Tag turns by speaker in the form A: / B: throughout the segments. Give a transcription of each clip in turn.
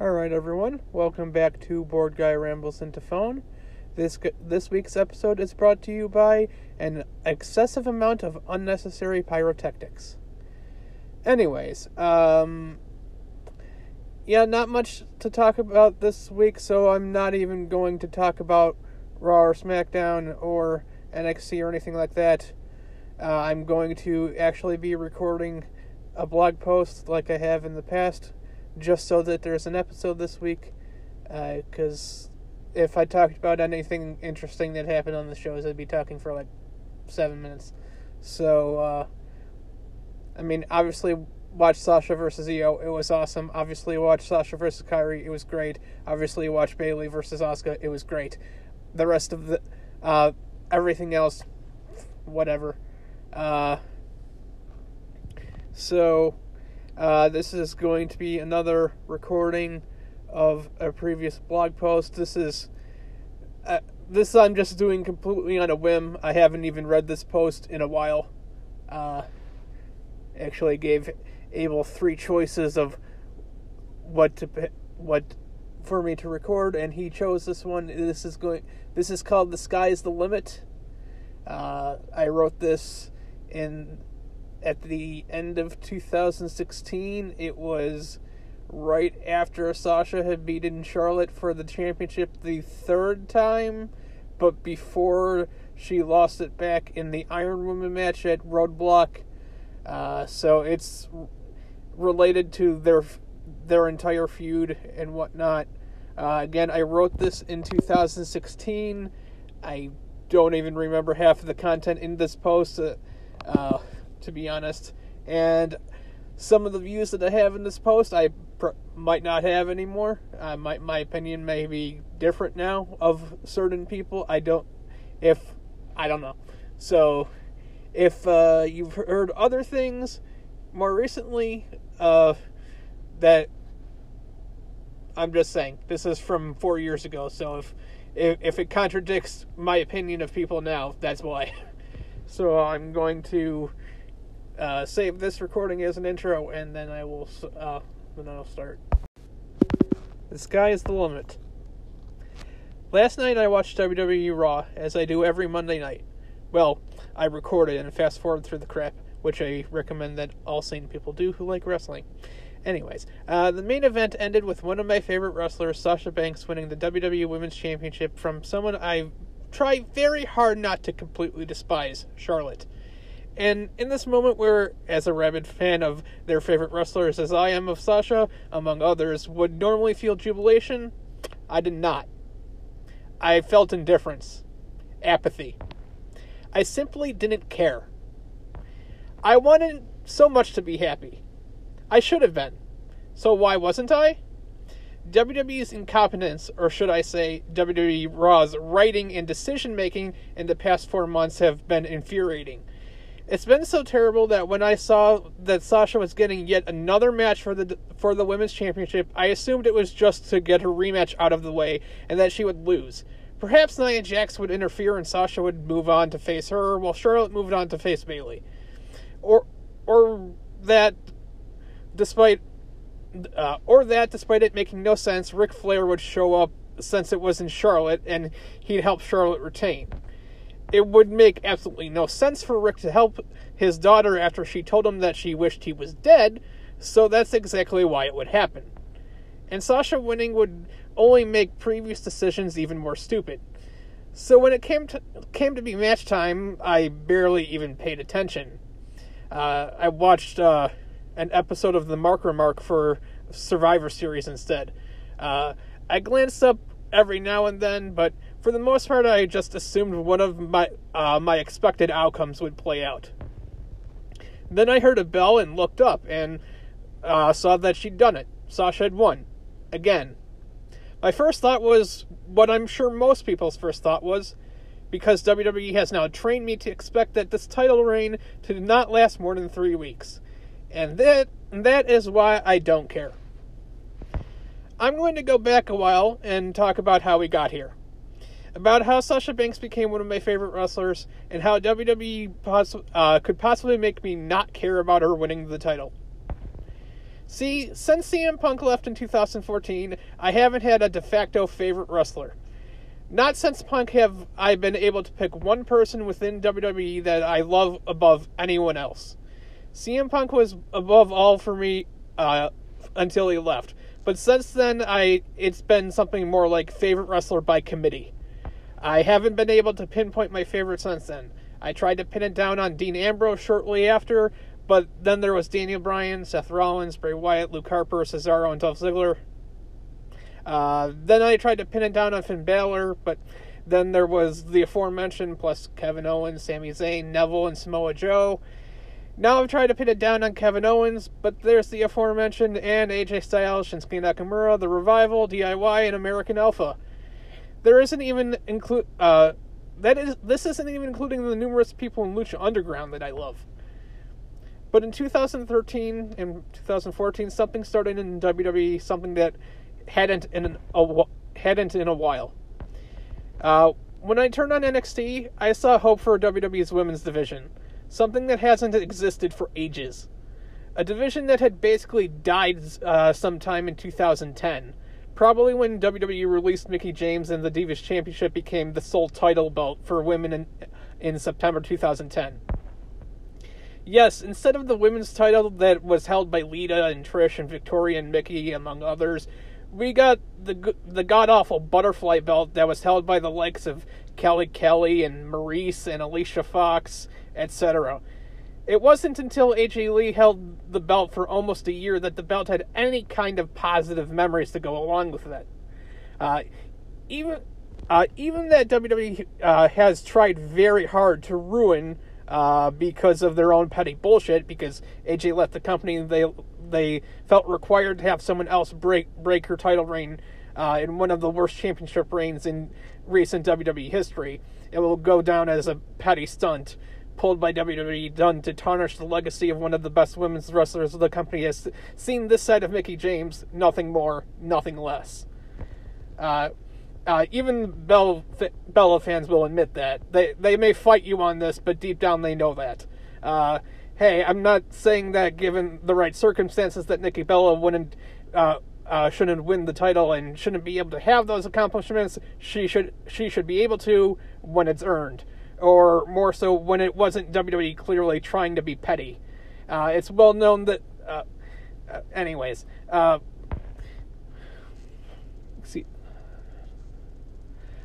A: All right, everyone. Welcome back to Board Guy Rambles into Phone. This this week's episode is brought to you by an excessive amount of unnecessary pyrotechnics. Anyways, um, yeah, not much to talk about this week, so I'm not even going to talk about Raw or SmackDown or NXT or anything like that. Uh, I'm going to actually be recording a blog post like I have in the past, just so that there's an episode this week. Because uh, if I talked about anything interesting that happened on the shows, I'd be talking for like seven minutes. So, uh, I mean, obviously, watch Sasha versus Io. It was awesome. Obviously, watch Sasha versus Kairi. It was great. Obviously, watch Bayley versus Asuka. It was great. The rest of the, uh, everything else, whatever. Uh, so, uh, this is going to be another recording of a previous blog post. This is uh, this I'm just doing completely on a whim. I haven't even read this post in a while. Uh, actually, gave Abel three choices of what to what for me to record, and he chose this one. This is going. This is called "The Sky's the Limit." Uh, I wrote this in at the end of 2016. It was right after Sasha had beaten Charlotte for the championship the third time, but before she lost it back in the Iron Woman match at Roadblock. Uh, so it's related to their their entire feud and whatnot. Uh, again, I wrote this in 2016. I don't even remember half of the content in this post. Uh, uh, to be honest. And some of the views that I have in this post, I pr- might not have anymore. Uh, my my opinion may be different now of certain people. I don't, if I don't know. So, if uh, you've heard other things more recently, uh, that I'm just saying this is from four years ago. So if if, if it contradicts my opinion of people now, that's why. So I'm going to uh, save this recording as an intro, and then I will uh, then I'll start. The sky is the limit. Last night I watched WWE Raw, as I do every Monday night. Well, I recorded and fast forward through the crap, which I recommend that all sane people do who like wrestling. Anyways, uh, the main event ended with one of my favorite wrestlers, Sasha Banks, winning the WWE Women's Championship from someone I try very hard not to completely despise, Charlotte. And in this moment, where, as a rabid fan of their favorite wrestlers, as I am of Sasha, among others, would normally feel jubilation, I did not. I felt indifference, apathy. I simply didn't care. I wanted so much to be happy. I should have been. So why wasn't I? WWE's incompetence, or should I say WWE Raw's writing and decision making in the past four months have been infuriating. It's been so terrible that when I saw that Sasha was getting yet another match for the for the women's championship, I assumed it was just to get her rematch out of the way and that she would lose. Perhaps Nia Jax would interfere and Sasha would move on to face her, while Charlotte moved on to face Bayley, or or that despite uh, or that despite it making no sense, Ric Flair would show up since it was in Charlotte and he'd help Charlotte retain it would make absolutely no sense for Ric to help his daughter after she told him that she wished he was dead, so that's exactly why it would happen. And Sasha winning would only make previous decisions even more stupid. So when it came to came to be match time, I barely even paid attention. Uh, I watched uh, an episode of the Mark Remark for Survivor Series instead. Uh, I glanced up every now and then, but for the most part, I just assumed one of my uh, my expected outcomes would play out. Then I heard a bell and looked up and uh, saw that she'd done it. Sasha had won again. My first thought was what I'm sure most people's first thought was, because WWE has now trained me to expect that this title reign to not last more than three weeks, and that that is why I don't care. I'm going to go back a while and talk about how we got here about how Sasha Banks became one of my favorite wrestlers and how WWE poss- uh, could possibly make me not care about her winning the title. See, since CM Punk left in 2014, I haven't had a de facto favorite wrestler. Not since Punk have I been able to pick one person within WWE that I love above anyone else. CM Punk was above all for me uh, until he left, but since then I it's been something more like favorite wrestler by committee. I haven't been able to pinpoint my favorite since then. I tried to pin it down on Dean Ambrose shortly after, but then there was Daniel Bryan, Seth Rollins, Bray Wyatt, Luke Harper, Cesaro, and Dolph Ziggler. Uh, then I tried to pin it down on Finn Balor, but then there was the aforementioned, plus Kevin Owens, Sami Zayn, Neville, and Samoa Joe. Now I've tried to pin it down on Kevin Owens, but there's the aforementioned and AJ Styles, Shinsuke Nakamura, The Revival, DIY, and American Alpha. There isn't even include uh, that is this isn't even including the numerous people in Lucha Underground that I love. But in 2013 and 2014, something started in WWE, something that hadn't in a hadn't in a while. Uh, when I turned on NXT, I saw hope for WWE's women's division, something that hasn't existed for ages. A division that had basically died uh, sometime in 2010, probably when WWE released Mickie James and the Divas Championship became the sole title belt for women in, in September 2010. Yes, instead of the women's title that was held by Lita and Trish and Victoria and Mickie, among others, we got the the god awful butterfly belt that was held by the likes of Kelly Kelly and Maryse and Alicia Fox, etc. It wasn't until AJ Lee held the belt for almost a year that the belt had any kind of positive memories to go along with it. Uh, even uh, even that WWE uh, has tried very hard to ruin uh, because of their own petty bullshit. Because AJ left the company, they they felt required to have someone else break break her title reign uh, in one of the worst championship reigns in recent WWE history. It will go down as a petty stunt pulled by WWE done to tarnish the legacy of one of the best women's wrestlers of the company has seen this side of Mickie James. Nothing more, nothing less. Uh, uh, even Bella, Bella fans will admit that they they may fight you on this, but deep down they know that. Uh, hey, I'm not saying that given the right circumstances that Nikki Bella wouldn't uh, uh, shouldn't win the title and shouldn't be able to have those accomplishments. She should she should be able to when it's earned, or more so when it wasn't WWE clearly trying to be petty. Uh, it's well known that. Uh, uh, anyways, uh, see.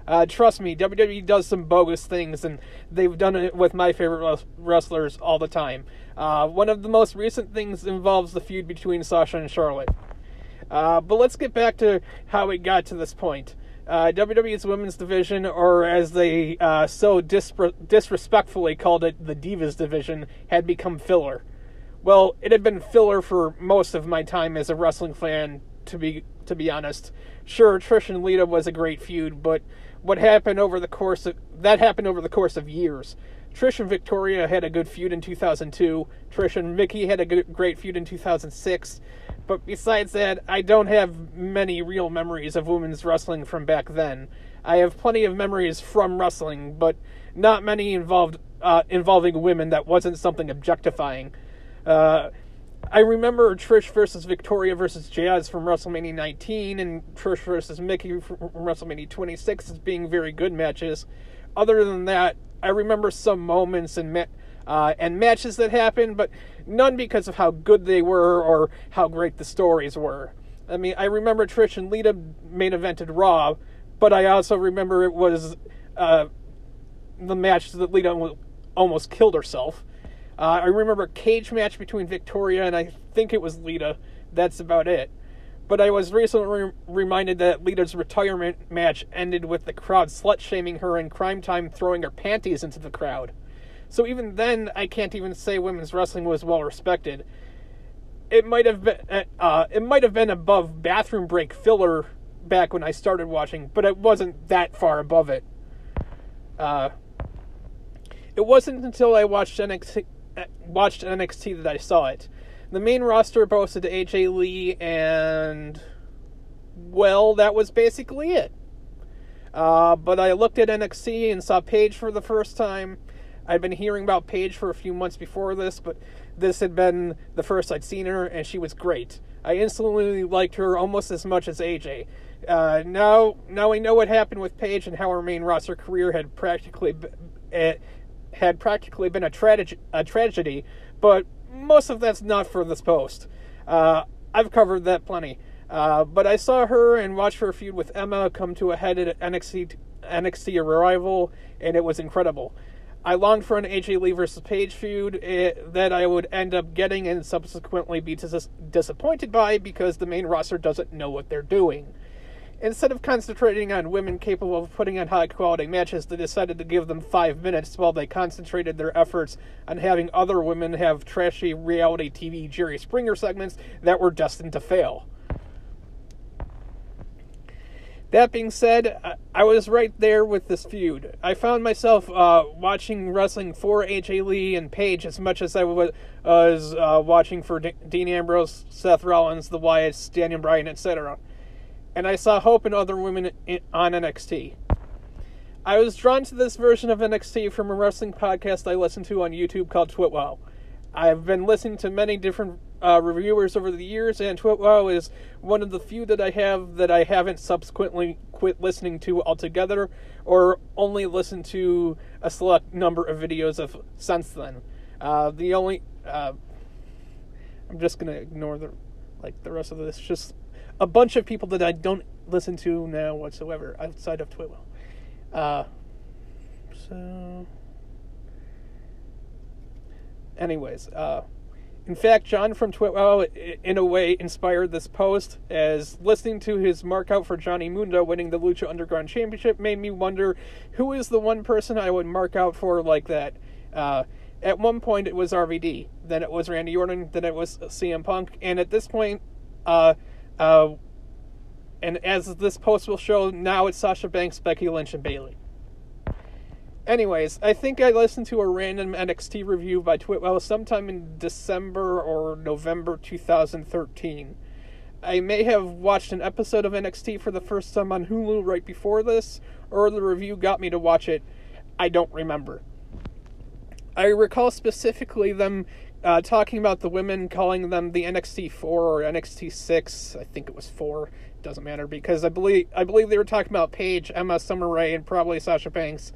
A: Uh, trust me, WWE does some bogus things, and they've done it with my favorite wrestlers all the time. One of the most recent things involves the feud between Sasha and Charlotte. But let's get back to how it got to this point. Uh, WWE's women's division, or as they uh, so disrespectfully called it, the Divas division, had become filler. Well, it had been filler for most of my time as a wrestling fan, to be to be honest. Sure, Trish and Lita was a great feud, but what happened over the course of that happened over the course of years. Trish and Victoria had a good feud in 2002. Trish and Mickie had a good, great feud in 2006. But besides that, I don't have many real memories of women's wrestling from back then. I have plenty of memories from wrestling, but not many involved uh, involving women that wasn't something objectifying. Uh, I remember Trish versus Victoria versus Jazz from WrestleMania 19 and Trish versus Mickie from WrestleMania 26 as being very good matches. Other than that, I remember some moments and ma- uh, and matches that happened, but none because of how good they were or how great the stories were. I mean, I remember Trish and Lita main evented Raw, but I also remember it was uh, the match that Lita almost killed herself. Uh, I remember a cage match between Victoria and I think it was Lita. That's about it. But I was recently re- reminded that Lita's retirement match ended with the crowd slut shaming her and Cryme Tyme throwing her panties into the crowd. So even then, I can't even say women's wrestling was well respected. It might have been uh, uh, it might have been above bathroom break filler back when I started watching, but it wasn't that far above it. Uh, it wasn't until I watched NXT, uh, watched NXT that I saw it the main roster boasted AJ Lee, and well, that was basically it. Uh, but I looked at NXT and saw Paige for the first time. I'd been hearing about Paige for a few months before this, but this had been the first I'd seen her, and she was great. I instantly liked her almost as much as AJ. Uh, now, now we know what happened with Paige and how her main roster career had practically uh, had practically been a, trage- a tragedy, but most of that's not for this post. Uh, I've covered that plenty. Uh, but I saw her and watched her feud with Emma come to a head at NXT NXT Arrival, and it was incredible. I longed for an AJ Lee versus Paige feud eh, that I would end up getting and subsequently be dis- disappointed by because the main roster doesn't know what they're doing. Instead of concentrating on women capable of putting on high quality matches, they decided to give them five minutes while they concentrated their efforts on having other women have trashy reality TV Jerry Springer segments that were destined to fail. That being said, I was right there with this feud. I found myself uh, watching wrestling for AJ Lee and Paige as much as I was uh, watching for D- Dean Ambrose, Seth Rollins, The Wyatts, Daniel Bryan, etc and I saw hope in other women on NXT. I was drawn to this version of NXT from a wrestling podcast I listened to on YouTube called Twitwell. I've been listening to many different uh, reviewers over the years, and Twitwell is one of the few that I have that I haven't subsequently quit listening to altogether, or only listened to a select number of videos of since then. Uh, the only uh, I'm just gonna ignore the like the rest of this. Just a bunch of people that I don't listen to now whatsoever outside of Twitwell. Uh, so, anyways, uh, in fact, John from Twitwell, in a way, inspired this post, as listening to his mark out for Johnny Mundo winning the Lucha Underground Championship made me wonder who is the one person I would mark out for like that. Uh, at one point, it was RVD, then it was Randy Orton, then it was CM Punk, and at this point, uh, uh, and as this post will show, now it's Sasha Banks, Becky Lynch, and Bayley. Anyways, I think I listened to a random NXT review by Twitwell sometime in December or November 2013. I may have watched an episode of NXT for the first time on Hulu right before this, or the review got me to watch it. I don't remember. I recall specifically them uh, talking about the women, calling them the NXT four or NXT six. I think it was four. Doesn't matter because I believe I believe they were talking about Paige, Emma, Summer Rae, and probably Sasha Banks.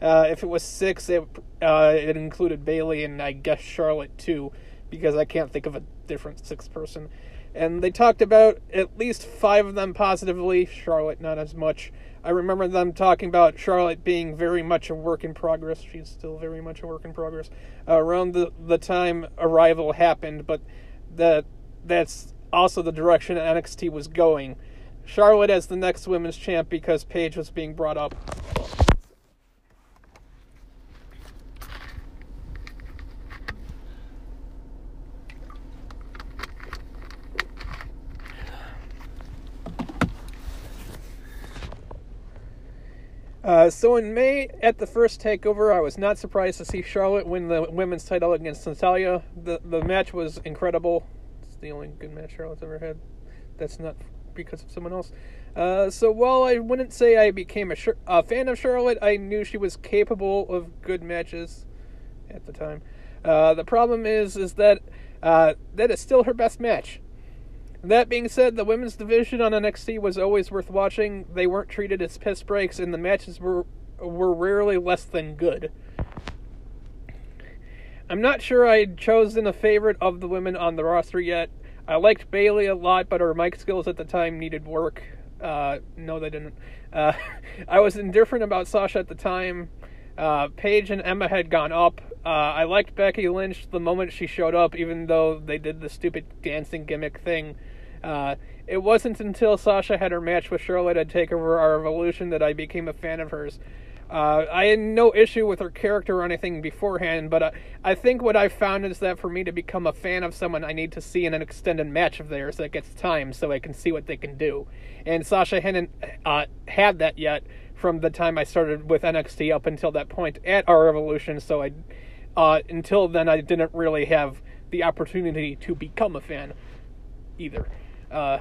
A: Uh, if it was six, it uh, it included Bayley and I guess Charlotte too, because I can't think of a different sixth person. And they talked about at least five of them positively. Charlotte not as much. I remember them talking about Charlotte being very much a work in progress. She's still very much a work in progress. Uh, around the, the time Arrival happened, but that that's also the direction NXT was going. Charlotte as the next women's champ because Paige was being brought up. Uh, so in May, at the first takeover, I was not surprised to see Charlotte win the women's title against Natalya. The the match was incredible. It's the only good match Charlotte's ever had. That's not because of someone else. Uh, so while I wouldn't say I became a, a, fan of Charlotte, I knew she was capable of good matches at the time. Uh, the problem is, is that uh, that is still her best match. That being said, the women's division on NXT was always worth watching. They weren't treated as piss breaks, and the matches were were rarely less than good. I'm not sure I'd chosen a favorite of the women on the roster yet. I liked Bayley a lot, but her mic skills at the time needed work. Uh, no, they didn't. Uh, I was indifferent about Sasha at the time. Uh, Paige and Emma had gone up. Uh, I liked Becky Lynch the moment she showed up, even though they did the stupid dancing gimmick thing. Uh, it wasn't until Sasha had her match with Charlotte at Takeover R Evolution that I became a fan of hers. Uh, I had no issue with her character or anything beforehand, but uh, I think what I've found is that for me to become a fan of someone, I need to see an extended match of theirs that gets time so I can see what they can do. And Sasha hadn't uh, had that yet from the time I started with NXT up until that point at R Evolution, so I, uh, until then, I didn't really have the opportunity to become a fan either. Uh,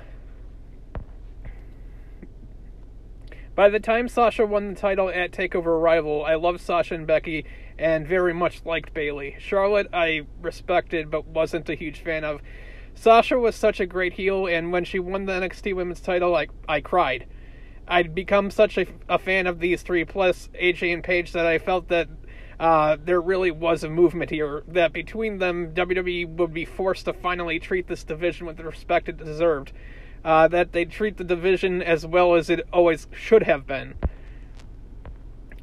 A: by the time Sasha won the title at Takeover Arrival, I loved Sasha and Becky and very much liked Bayley. Charlotte, I respected but wasn't a huge fan of. Sasha was such a great heel, and when she won the NXT Women's title, I I cried. I'd become such a, a fan of these three plus AJ and Paige that I felt that uh, there really was a movement here. That between them, WWE would be forced to finally treat this division with the respect it deserved. Uh, that they treat the division as well as it always should have been.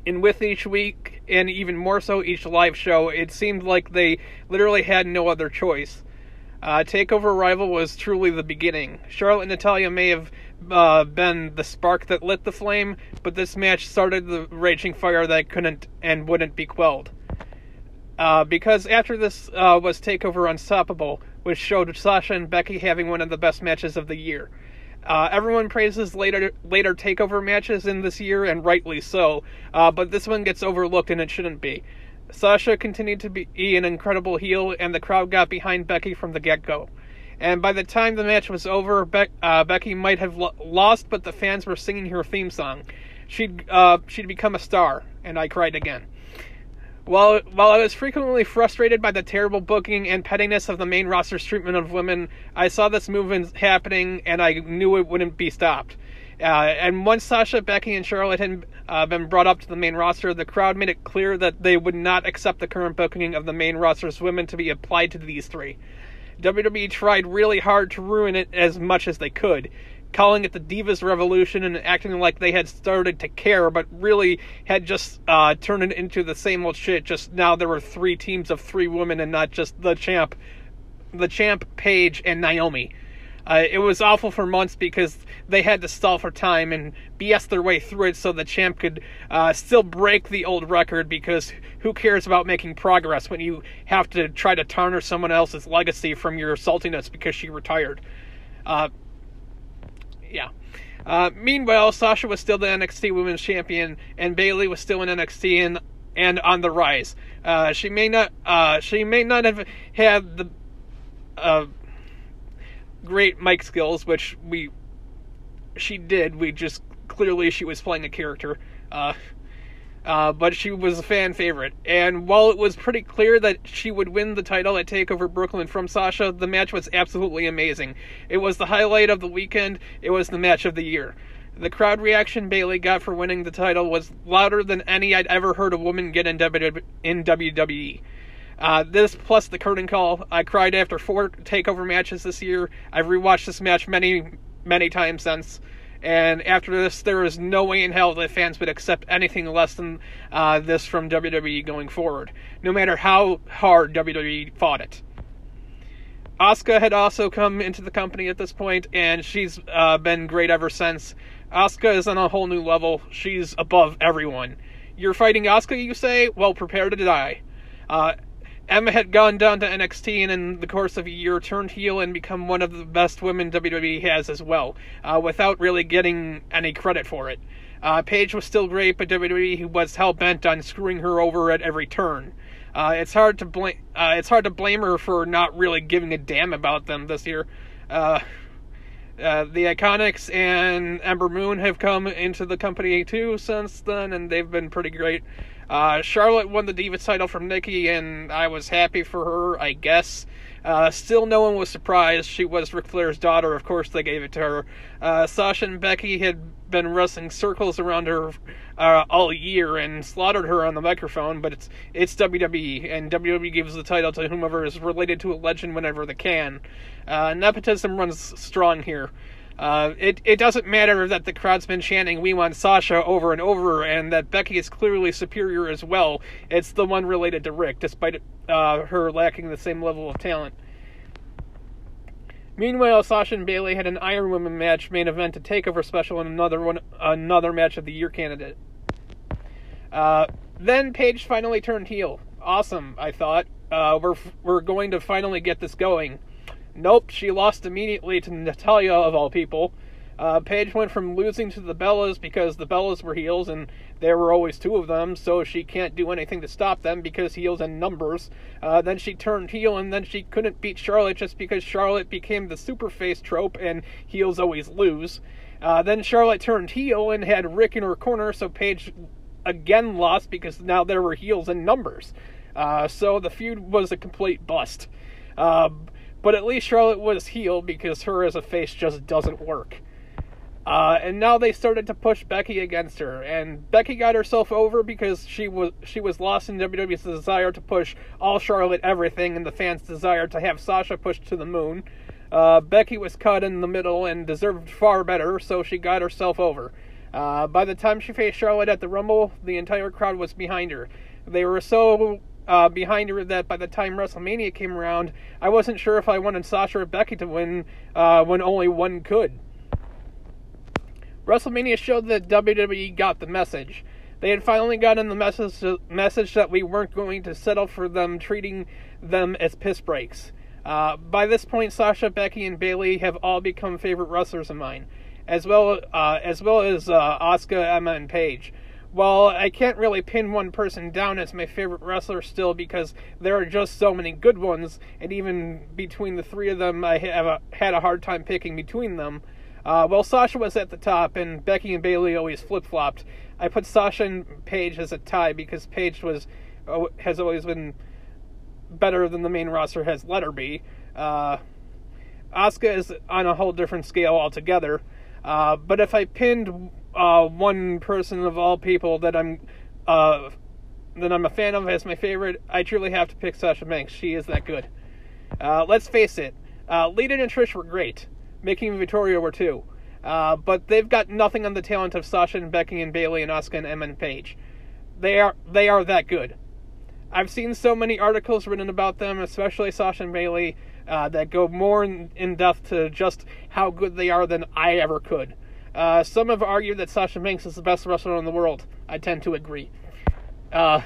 A: And with each week, and even more so each live show, it seemed like they literally had no other choice. Uh, Takeover Rival was truly the beginning. Charlotte and Natalya may have uh, been the spark that lit the flame, but this match started the raging fire that couldn't and wouldn't be quelled. Uh, because after this uh, was Takeover Unstoppable, which showed Sasha and Becky having one of the best matches of the year. Uh, everyone praises later later takeover matches in this year, and rightly so. Uh, but this one gets overlooked, and it shouldn't be. Sasha continued to be an incredible heel, and the crowd got behind Becky from the get go. And by the time the match was over, Be- uh, Becky might have lo- lost, but the fans were singing her theme song. She'd uh, she'd become a star, and I cried again. While while I was frequently frustrated by the terrible booking and pettiness of the main roster's treatment of women, I saw this movement happening, and I knew it wouldn't be stopped. Uh, and once Sasha, Becky, and Charlotte had uh, been brought up to the main roster, the crowd made it clear that they would not accept the current booking of the main roster's women to be applied to these three. WWE tried really hard to ruin it as much as they could, calling it the Divas Revolution and acting like they had started to care, but really had just uh, turned it into the same old shit. Just now there were three teams of three women and not just the champ, the champ, Paige, and Naomi. Uh, it was awful for months because they had to stall for time and BS their way through it so the champ could uh, still break the old record because who cares about making progress when you have to try to tarnish someone else's legacy from your saltiness because she retired? Uh, yeah. Uh, meanwhile, Sasha was still the NXT Women's Champion, and Bayley was still in NXT and and on the rise. Uh, she may not uh, she may not have had the great mic skills, which we she did. We just clearly she was playing a character. Uh, uh, but she was a fan favorite. And while it was pretty clear that she would win the title at Takeover Brooklyn from Sasha, the match was absolutely amazing. It was the highlight of the weekend. It was the match of the year. The crowd reaction Bayley got for winning the title was louder than any I'd ever heard a woman get in WWE. Uh, this plus the curtain call. I cried after four takeover matches this year. I've rewatched this match many, many times since. And after this, there is no way in hell that fans would accept anything less than uh, this from WWE going forward, no matter how hard WWE fought it. Asuka had also come into the company at this point, and she's uh, been great ever since. Asuka is on a whole new level. She's above everyone. You're fighting Asuka, you say? Well, prepare to die. Uh, Emma had gone down to NXT and in the course of a year turned heel and become one of the best women WWE has as well, uh, without really getting any credit for it. Uh, Paige was still great, but WWE was hell bent on screwing her over at every turn. Uh, it's hard to blame. Uh, it's hard to blame her for not really giving a damn about them this year. Uh, uh, the Iconics and Ember Moon have come into the company too since then, and they've been pretty great. Uh, Charlotte won the Divas title from Nikki, and I was happy for her, I guess. Uh, still, no one was surprised. She was Ric Flair's daughter. Of course, they gave it to her. Uh, Sasha and Becky had been wrestling circles around her uh, all year and slaughtered her on the microphone, but it's it's WWE, and WWE gives the title to whomever is related to a legend whenever they can. Uh, nepotism runs strong here. Uh, it it doesn't matter that the crowd's been chanting "We want Sasha" over and over, and that Becky is clearly superior as well. It's the one related to Ric, despite uh, her lacking the same level of talent. Meanwhile, Sasha and Bayley had an Iron Woman match main event to Takeover special and another one, another match of the year candidate. Uh, then Paige finally turned heel. Awesome, I thought. Uh, we're we're going to finally get this going. Nope, she lost immediately to Natalya, of all people. Uh, Paige went from losing to the Bellas because the Bellas were heels and there were always two of them, so she can't do anything to stop them because heels and numbers. Uh, then she turned heel and then she couldn't beat Charlotte just because Charlotte became the super face trope and heels always lose. Uh, then Charlotte turned heel and had Ric in her corner, so Paige again lost because now there were heels and numbers. Uh, so the feud was a complete bust. Uh, but at least Charlotte was heel because her as a face just doesn't work. Uh, and now they started to push Becky against her, and Becky got herself over because she was she was lost in WWE's desire to push all Charlotte everything, and the fans' desire to have Sasha pushed to the moon. Uh, Becky was cut in the middle and deserved far better, so she got herself over. Uh, by the time she faced Charlotte at the Rumble, the entire crowd was behind her. They were so uh, behind her that by the time WrestleMania came around, I wasn't sure if I wanted Sasha or Becky to win uh, when only one could. WrestleMania showed that WWE got the message. They had finally gotten the message message that we weren't going to settle for them treating them as piss breaks. Uh, by this point, Sasha, Becky, and Bayley have all become favorite wrestlers of mine, as well uh, as well as uh, Asuka, Emma, and Paige. While I can't really pin one person down as my favorite wrestler still because there are just so many good ones, and even between the three of them, I have a, had a hard time picking between them. Uh, well, Sasha was at the top, and Becky and Bayley always flip flopped. I put Sasha and Paige as a tie because Paige was uh, has always been better than the main roster has let her be. Uh, Asuka is on a whole different scale altogether. Uh, but if I pinned uh, one person of all people that I'm uh, that I'm a fan of as my favorite, I truly have to pick Sasha Banks. She is that good. Uh, let's face it, uh, Lita and Trish were great making Victoria were too. Uh, but they've got nothing on the talent of Sasha and Becky and Bayley and Asuka and Emma and Paige. They are they are that good. I've seen so many articles written about them, especially Sasha and Bayley, uh, that go more in, in, depth to just how good they are than I ever could. Uh, some have argued that Sasha Banks is the best wrestler in the world. I tend to agree. Uh,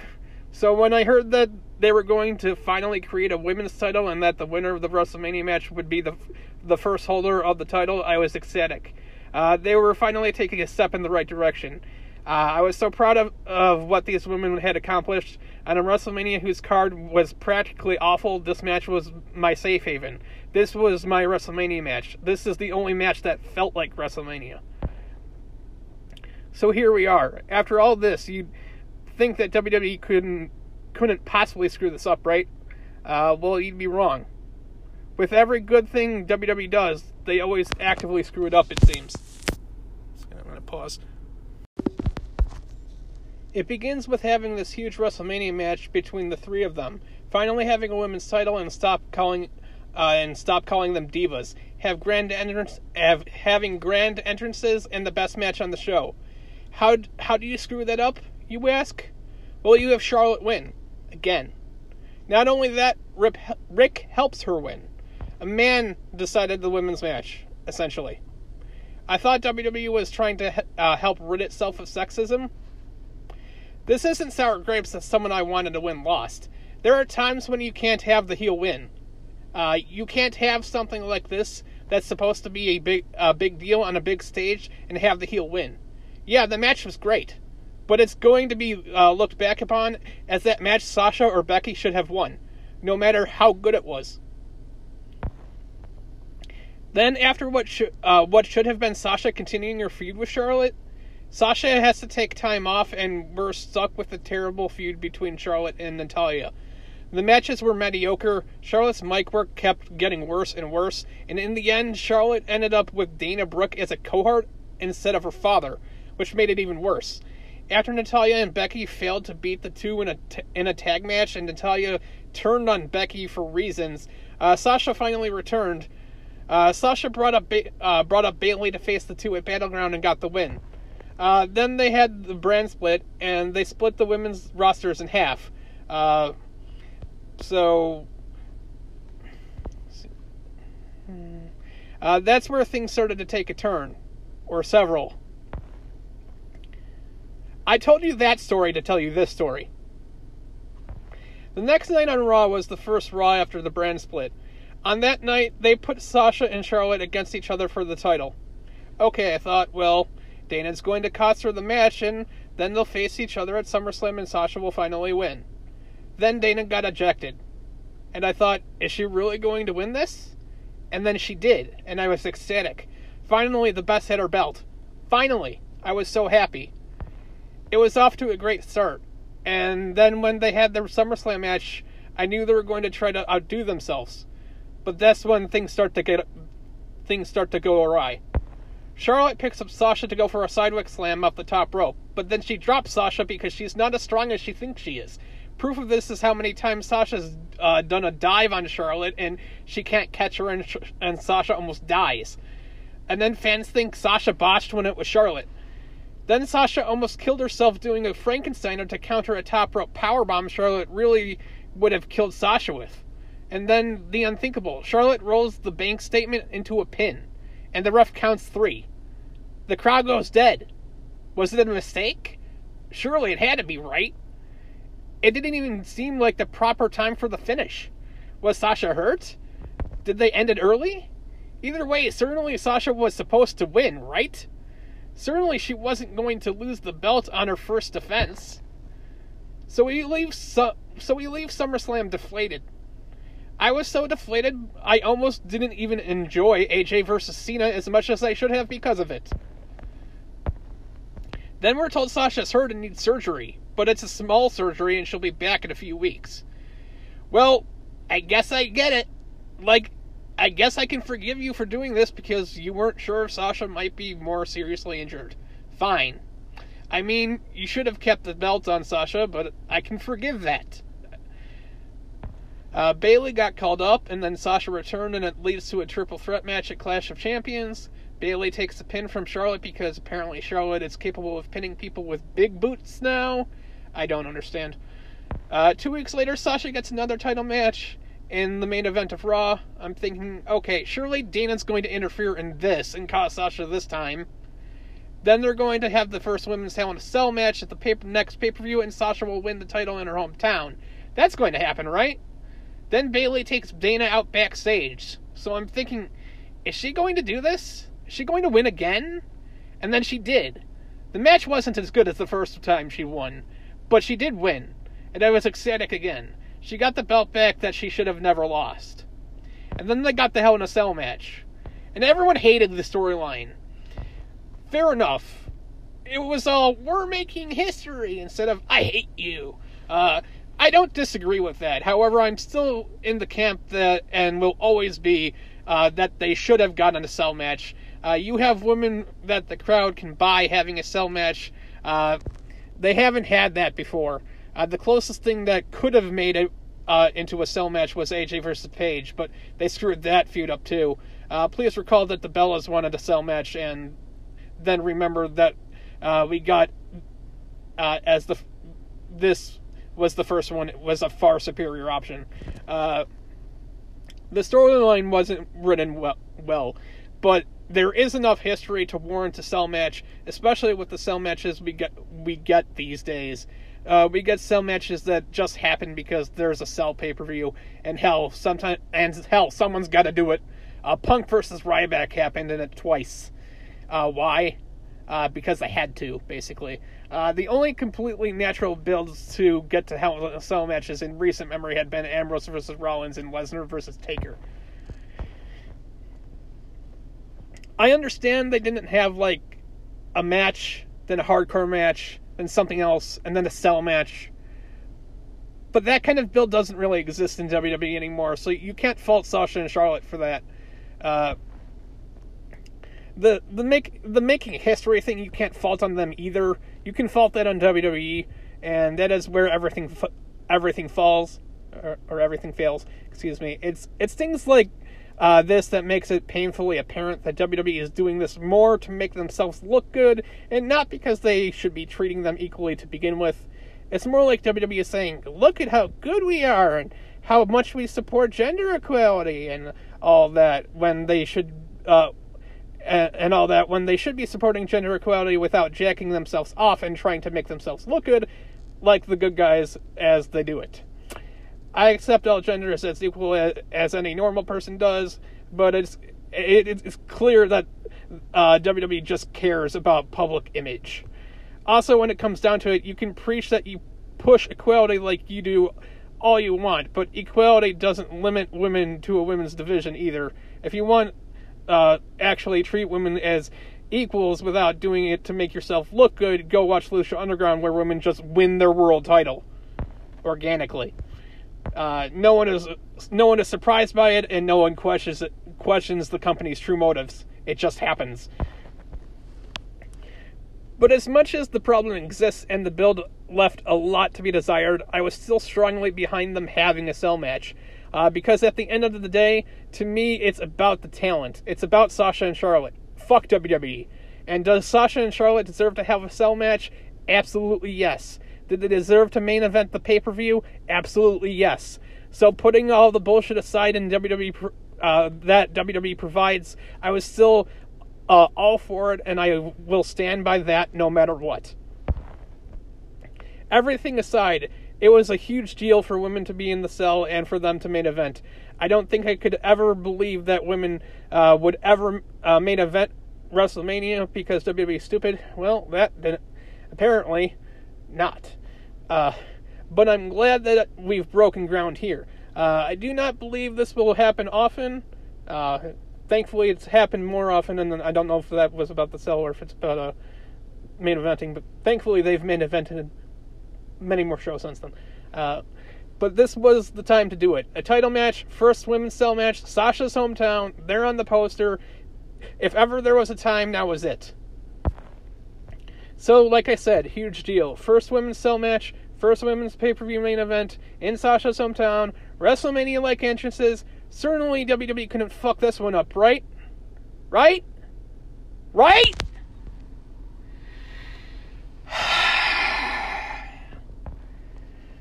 A: so when I heard that they were going to finally create a women's title and that the winner of the WrestleMania match would be the the first holder of the title, I was ecstatic. Uh, they were finally taking a step in the right direction. Uh, I was so proud of, of what these women had accomplished. On a WrestleMania whose card was practically awful, this match was my safe haven. This was my WrestleMania match. This is the only match that felt like WrestleMania. So here we are. After all this, you'd think that WWE couldn't couldn't possibly screw this up, right? Uh, well, you'd be wrong. With every good thing WWE does, they always actively screw it up, it seems. I'm to pause. It begins with having this huge WrestleMania match between the three of them, finally having a women's title and stop calling uh, and stop calling them divas. Have grand entrance, have having grand entrances and the best match on the show. How how do you screw that up? You ask. Well, you have Charlotte win again. Not only that, Ric helps her win a man decided the women's match, essentially. I thought WWE was trying to uh, help rid itself of sexism. This isn't sour grapes that someone I wanted to win lost. There are times when you can't have the heel win. Uh, you can't have something like this that's supposed to be a big, a big deal on a big stage and have the heel win. Yeah, the match was great, but it's going to be uh, looked back upon as that match Sasha or Becky should have won, no matter how good it was. Then, after what should uh, what should have been Sasha continuing her feud with Charlotte, Sasha has to take time off, and we're stuck with the terrible feud between Charlotte and Natalya. The matches were mediocre. Charlotte's mic work kept getting worse and worse, and in the end, Charlotte ended up with Dana Brooke as a cohort instead of her father, which made it even worse. After Natalya and Becky failed to beat the two in a, t- in a tag match, and Natalya turned on Becky for reasons, uh, Sasha finally returned uh, Sasha brought up ba- uh, brought up Bayley to face the two at Battleground and got the win. Uh, then they had the brand split, and they split the women's rosters in half. Uh, so uh, that's where things started to take a turn, or several. I told you that story to tell you this story. The next night on Raw was the first Raw after the brand split. On that night, they put Sasha and Charlotte against each other for the title. Okay, I thought, well, Dana's going to cost her the match, and then they'll face each other at SummerSlam, and Sasha will finally win. Then Dana got ejected. And I thought, is she really going to win this? And then she did, and I was ecstatic. Finally, the best had her belt. Finally! I was so happy. It was off to a great start. And then when they had their SummerSlam match, I knew they were going to try to outdo themselves. but that's when things start to get things start to go awry. Charlotte picks up Sasha to go for a sidewalk slam off the top rope, but then she drops Sasha because she's not as strong as she thinks she is. Proof of this is how many times Sasha's uh, done a dive on Charlotte and she can't catch her, and, and Sasha almost dies. And then fans think Sasha botched when it was Charlotte. Then Sasha almost killed herself doing a Frankensteiner to counter a top rope powerbomb Charlotte really would have killed Sasha with. And then the unthinkable. Charlotte rolls the bank statement into a pin, and the ref counts three. The crowd goes dead. Was it a mistake? Surely it had to be right. It didn't even seem like the proper time for the finish. Was Sasha hurt? Did they end it early? Either way, certainly Sasha was supposed to win, right? Certainly she wasn't going to lose the belt on her first defense. So we leave so, so we leave SummerSlam deflated. I was so deflated I almost didn't even enjoy AJ versus Cena as much as I should have because of it. Then we're told Sasha's hurt and needs surgery, but it's a small surgery and she'll be back in a few weeks. Well, I guess I get it. Like, I guess I can forgive you for doing this because you weren't sure if Sasha might be more seriously injured. Fine. I mean, you should have kept the belt on Sasha, but I can forgive that. Uh, Bayley got called up, and then Sasha returned, and it leads to a triple threat match at Clash of Champions. Bayley takes the pin from Charlotte because apparently Charlotte is capable of pinning people with big boots now. I don't understand. Uh, two weeks later, Sasha gets another title match in the main event of Raw. I'm thinking, okay, surely Dana's going to interfere in this and cause Sasha this time. Then they're going to have the first women's Hell in a Cell match at the pay- next pay per view, and Sasha will win the title in her hometown. That's going to happen, right? Then Bayley takes Dana out backstage. So I'm thinking, is she going to do this? Is she going to win again? And then she did. The match wasn't as good as the first time she won, but she did win, and I was ecstatic again. She got the belt back that she should have never lost. And then they got the Hell in a Cell match. And everyone hated the storyline. Fair enough. It was all, we're making history instead of, I hate you. Uh, I don't disagree with that. However, I'm still in the camp that, and will always be, uh, that they should have gotten a cell match uh, you have women that the crowd can buy having a cell match. Uh, they haven't had that before. Uh, the closest thing that could have made it uh, into a cell match was AJ versus Paige, but they screwed that feud up too. Uh, please recall that the Bellas wanted a cell match, and then remember that uh, we got as the this was the first one it was a far superior option. the storyline wasn't written well, well, but there is enough history to warrant a cell match, especially with the cell matches we get we get these days. Uh, we get cell matches that just happen because there's a cell pay per view, and hell, sometimes and hell, someone's got to do it. Uh, Punk versus Ryback happened in it twice. Uh, why? Uh, because they had to, basically. Uh, the only completely natural builds to get to hell cell matches in recent memory had been Ambrose versus Rollins and Lesnar versus Taker. I understand they didn't have like a match, then a hardcore match, then something else, and then a cell match. But that kind of build doesn't really exist in WWE anymore, so you can't fault Sasha and Charlotte for that. Uh, the the make the making history thing you can't fault on them either. You can fault that on WWE, and that is where everything everything falls or, or everything fails. Excuse me. It's it's things like uh, this that makes it painfully apparent that WWE is doing this more to make themselves look good and not because they should be treating them equally to begin with. It's more like WWE is saying, look at how good we are and how much we support gender equality and all that when they should, uh, and, and all that when they should be supporting gender equality without jacking themselves off and trying to make themselves look good like the good guys as they do it. I accept all genders as equal as, as any normal person does, but it's it, it's clear that uh, WWE just cares about public image. Also, when it comes down to it, you can preach that you push equality like you do all you want, but equality doesn't limit women to a women's division either. If you want uh, actually treat women as equals without doing it to make yourself look good, go watch Lucha Underground where women just win their world title organically. Uh, no one is no one is surprised by it, and no one questions questions the company's true motives. It just happens. But as much as the problem exists and the build left a lot to be desired, I was still strongly behind them having a cell match. Uh, because at the end of the day, to me, it's about the talent. It's about Sasha and Charlotte. Fuck WWE. And does Sasha and Charlotte deserve to have a cell match? Absolutely yes. Did they deserve to main event the pay per view? Absolutely yes. So putting all the bullshit aside in WWE uh, that WWE provides, I was still uh, all for it, and I will stand by that no matter what. Everything aside, it was a huge deal for women to be in the cell and for them to main event. I don't think I could ever believe that women uh, would ever uh, main event WrestleMania because WWE is stupid. Well, that didn't, apparently not. Uh, but I'm glad that we've broken ground here. Uh, I do not believe this will happen often. Uh, thankfully, it's happened more often, and I don't know if that was about the cell or if it's about uh, main eventing. But thankfully, they've main evented many more shows since then. Uh, but this was the time to do it. A title match, first women's cell match, Sasha's hometown. They're on the poster. If ever there was a time, now was it. So, like I said, huge deal. First women's cell match, first women's pay per view main event in Sasha's hometown, WrestleMania like entrances. Certainly, WWE couldn't fuck this one up, right? Right? Right?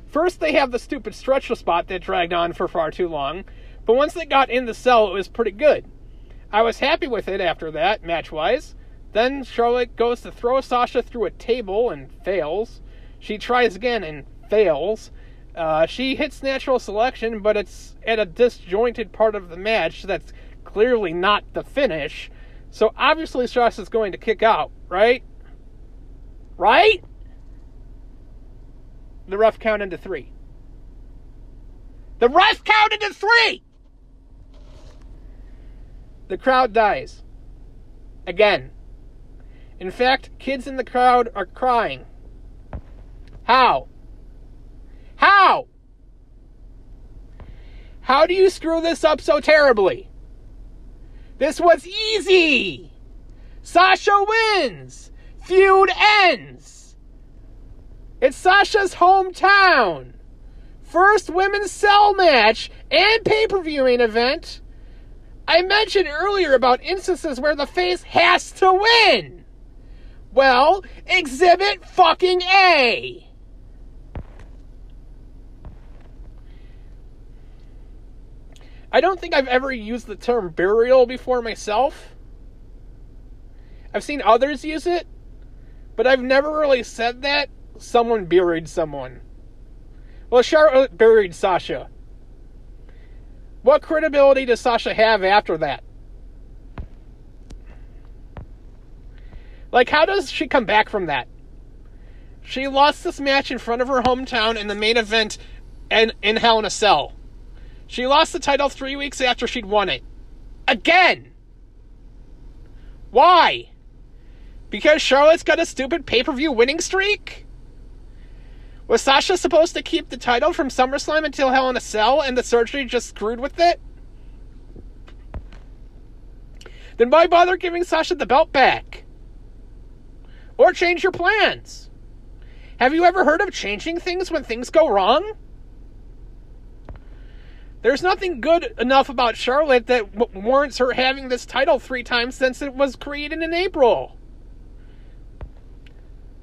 A: First, they have the stupid stretcher spot that dragged on for far too long, but once they got in the cell, it was pretty good. I was happy with it after that, match wise. Then Charlotte goes to throw Sasha through a table and fails. She tries again and fails. Uh, she hits natural selection, but it's at a disjointed part of the match that's clearly not the finish. So obviously Sasha's going to kick out, right? Right? The ref counted to three. The ref counted to three! The crowd dies. Again. In fact, kids in the crowd are crying. How? How? How do you screw this up so terribly? This was easy! Sasha wins! Feud ends! It's Sasha's hometown. First women's cell match and pay per view main event. I mentioned earlier about instances where the face has to win. Well, exhibit fucking A. I don't think I've ever used the term burial before myself. I've seen others use it, but I've never really said that someone buried someone. Well, Charlotte uh, buried Sasha. What credibility does Sasha have after that? Like, how does she come back from that? She lost this match in front of her hometown in the main event and in Hell in a Cell. She lost the title three weeks after she'd won it. Again! Why? Because Charlotte's got a stupid pay per view winning streak? Was Sasha supposed to keep the title from SummerSlam until Hell in a Cell and the surgery just screwed with it? Then why bother giving Sasha the belt back? Or change your plans? Have you ever heard of changing things when things go wrong? There's nothing good enough about Charlotte that warrants her having this title three times since it was created in April.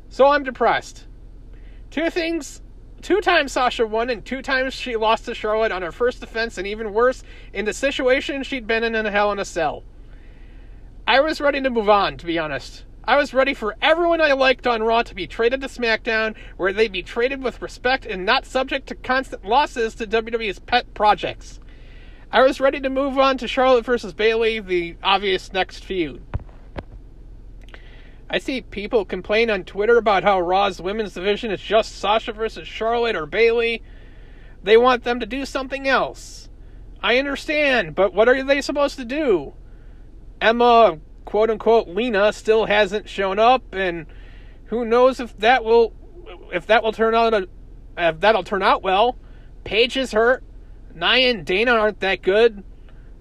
A: So I'm depressed. Two things two times Sasha won, and two times she lost to Charlotte on her first defense, and even worse, in the situation she'd been in in Hell in a Cell. I was ready to move on, to be honest. I was ready for everyone I liked on Raw to be traded to SmackDown, where they'd be traded with respect and not subject to constant losses to WWE's pet projects. I was ready to move on to Charlotte versus Bayley, the obvious next feud. I see people complain on Twitter about how Raw's women's division is just Sasha versus Charlotte or Bayley. They want them to do something else. I understand, but what are they supposed to do? Emma, quote unquote, Lena still hasn't shown up, and who knows if that will if that will turn out a, if that'll turn out well. Paige is hurt. Nia and Dana aren't that good.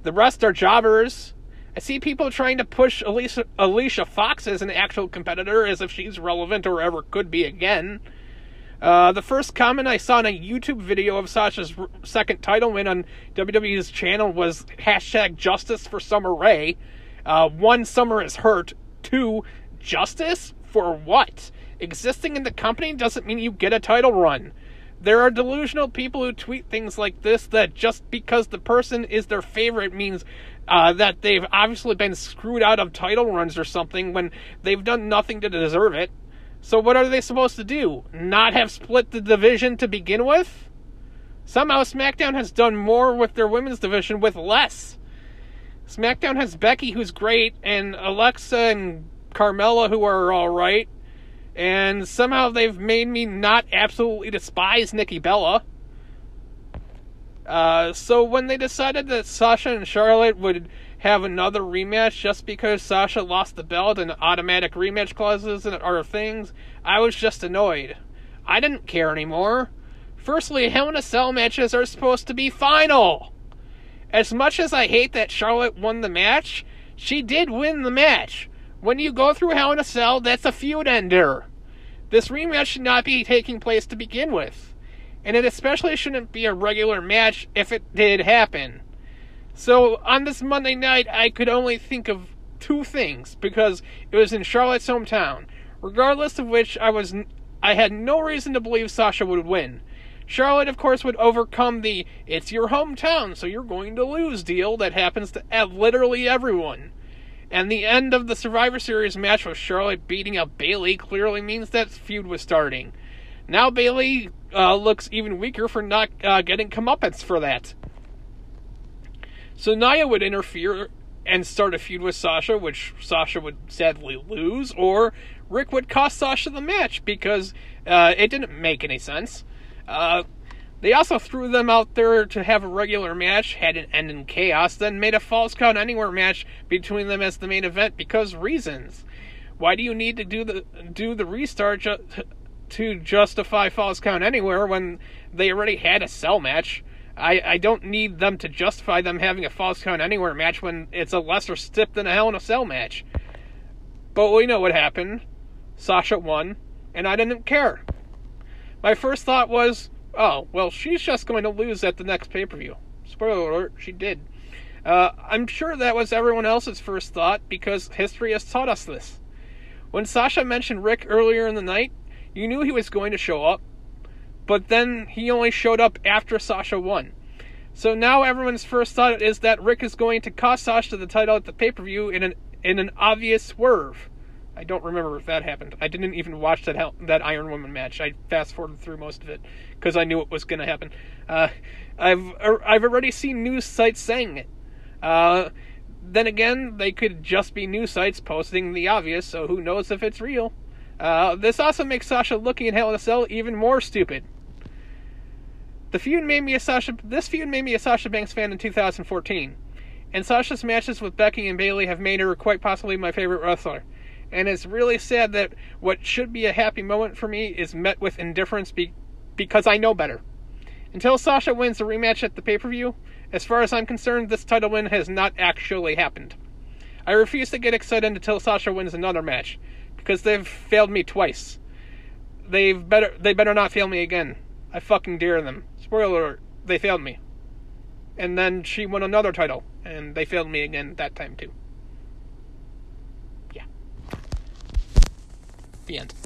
A: The rest are jobbers. I see people trying to push Alicia, Alicia Fox as an actual competitor as if she's relevant or ever could be again. Uh, the first comment I saw in a YouTube video of Sasha's second title win on WWE's channel was hashtag justice for Summer Rae. Uh, one, Summer is hurt. Two, justice? For what? Existing in the company doesn't mean you get a title run. There are delusional people who tweet things like this that just because the person is their favorite means uh, that they've obviously been screwed out of title runs or something when they've done nothing to deserve it. So, what are they supposed to do? Not have split the division to begin with? Somehow, SmackDown has done more with their women's division with less. SmackDown has Becky, who's great, and Alexa and Carmella, who are alright. And somehow they've made me not absolutely despise Nikki Bella. Uh, so when they decided that Sasha and Charlotte would have another rematch just because Sasha lost the belt and automatic rematch clauses and other things, I was just annoyed. I didn't care anymore. Firstly, Hell in a Cell matches are supposed to be final. As much as I hate that Charlotte won the match, she did win the match. When you go through Hell in a Cell, that's a feud ender. This rematch should not be taking place to begin with and it especially shouldn't be a regular match if it did happen. So on this Monday night, I could only think of two things because it was in Charlotte's hometown. Regardless of which, I was I had no reason to believe Sasha would win. Charlotte, of course, would overcome the "it's your hometown, so you're going to lose" deal that happens to literally everyone. And the end of the Survivor Series match with Charlotte beating up Bayley clearly means that feud was starting. Now Bayley uh, looks even weaker for not uh, getting comeuppance for that. So Nia would interfere and start a feud with Sasha, which Sasha would sadly lose, or Ric would cost Sasha the match because uh, it didn't make any sense. Uh, they also threw them out there to have a regular match, had it end in chaos, then made a falls count anywhere match between them as the main event because reasons. Why do you need to do the do the restart ju- to justify falls count anywhere when they already had a cell match? I, I don't need them to justify them having a falls count anywhere match when it's a lesser stip than a Hell in a Cell match. But we know what happened. Sasha won, and I didn't care. My first thought was, oh, well, she's just going to lose at the next pay per view. Spoiler alert, she did. Uh, I'm sure that was everyone else's first thought because history has taught us this. When Sasha mentioned Ric earlier in the night, you knew he was going to show up, but then he only showed up after Sasha won. So now everyone's first thought is that Ric is going to cost Sasha the title at the pay per view in an in an obvious swerve. I don't remember if that happened. I didn't even watch that that Iron Woman match. I fast forwarded through most of it because I knew it was going to happen. Uh, I've er, I've already seen news sites saying it. Uh, then again, they could just be news sites posting the obvious, so who knows if it's real. Uh, this also makes Sasha looking at Hell in a Cell even more stupid. The feud made me a Sasha. This feud made me a Sasha Banks fan in 2014, and Sasha's matches with Becky and Bayley have made her quite possibly my favorite wrestler. And it's really sad that what should be a happy moment for me is met with indifference be- because I know better. Until Sasha wins the rematch at the pay per view, as far as I'm concerned, this title win has not actually happened. I refuse to get excited until Sasha wins another match because they've failed me twice. They've better they better not fail me again. I fucking dare them. Spoiler alert, they failed me. And then she won another title, and they failed me again that time too. The end.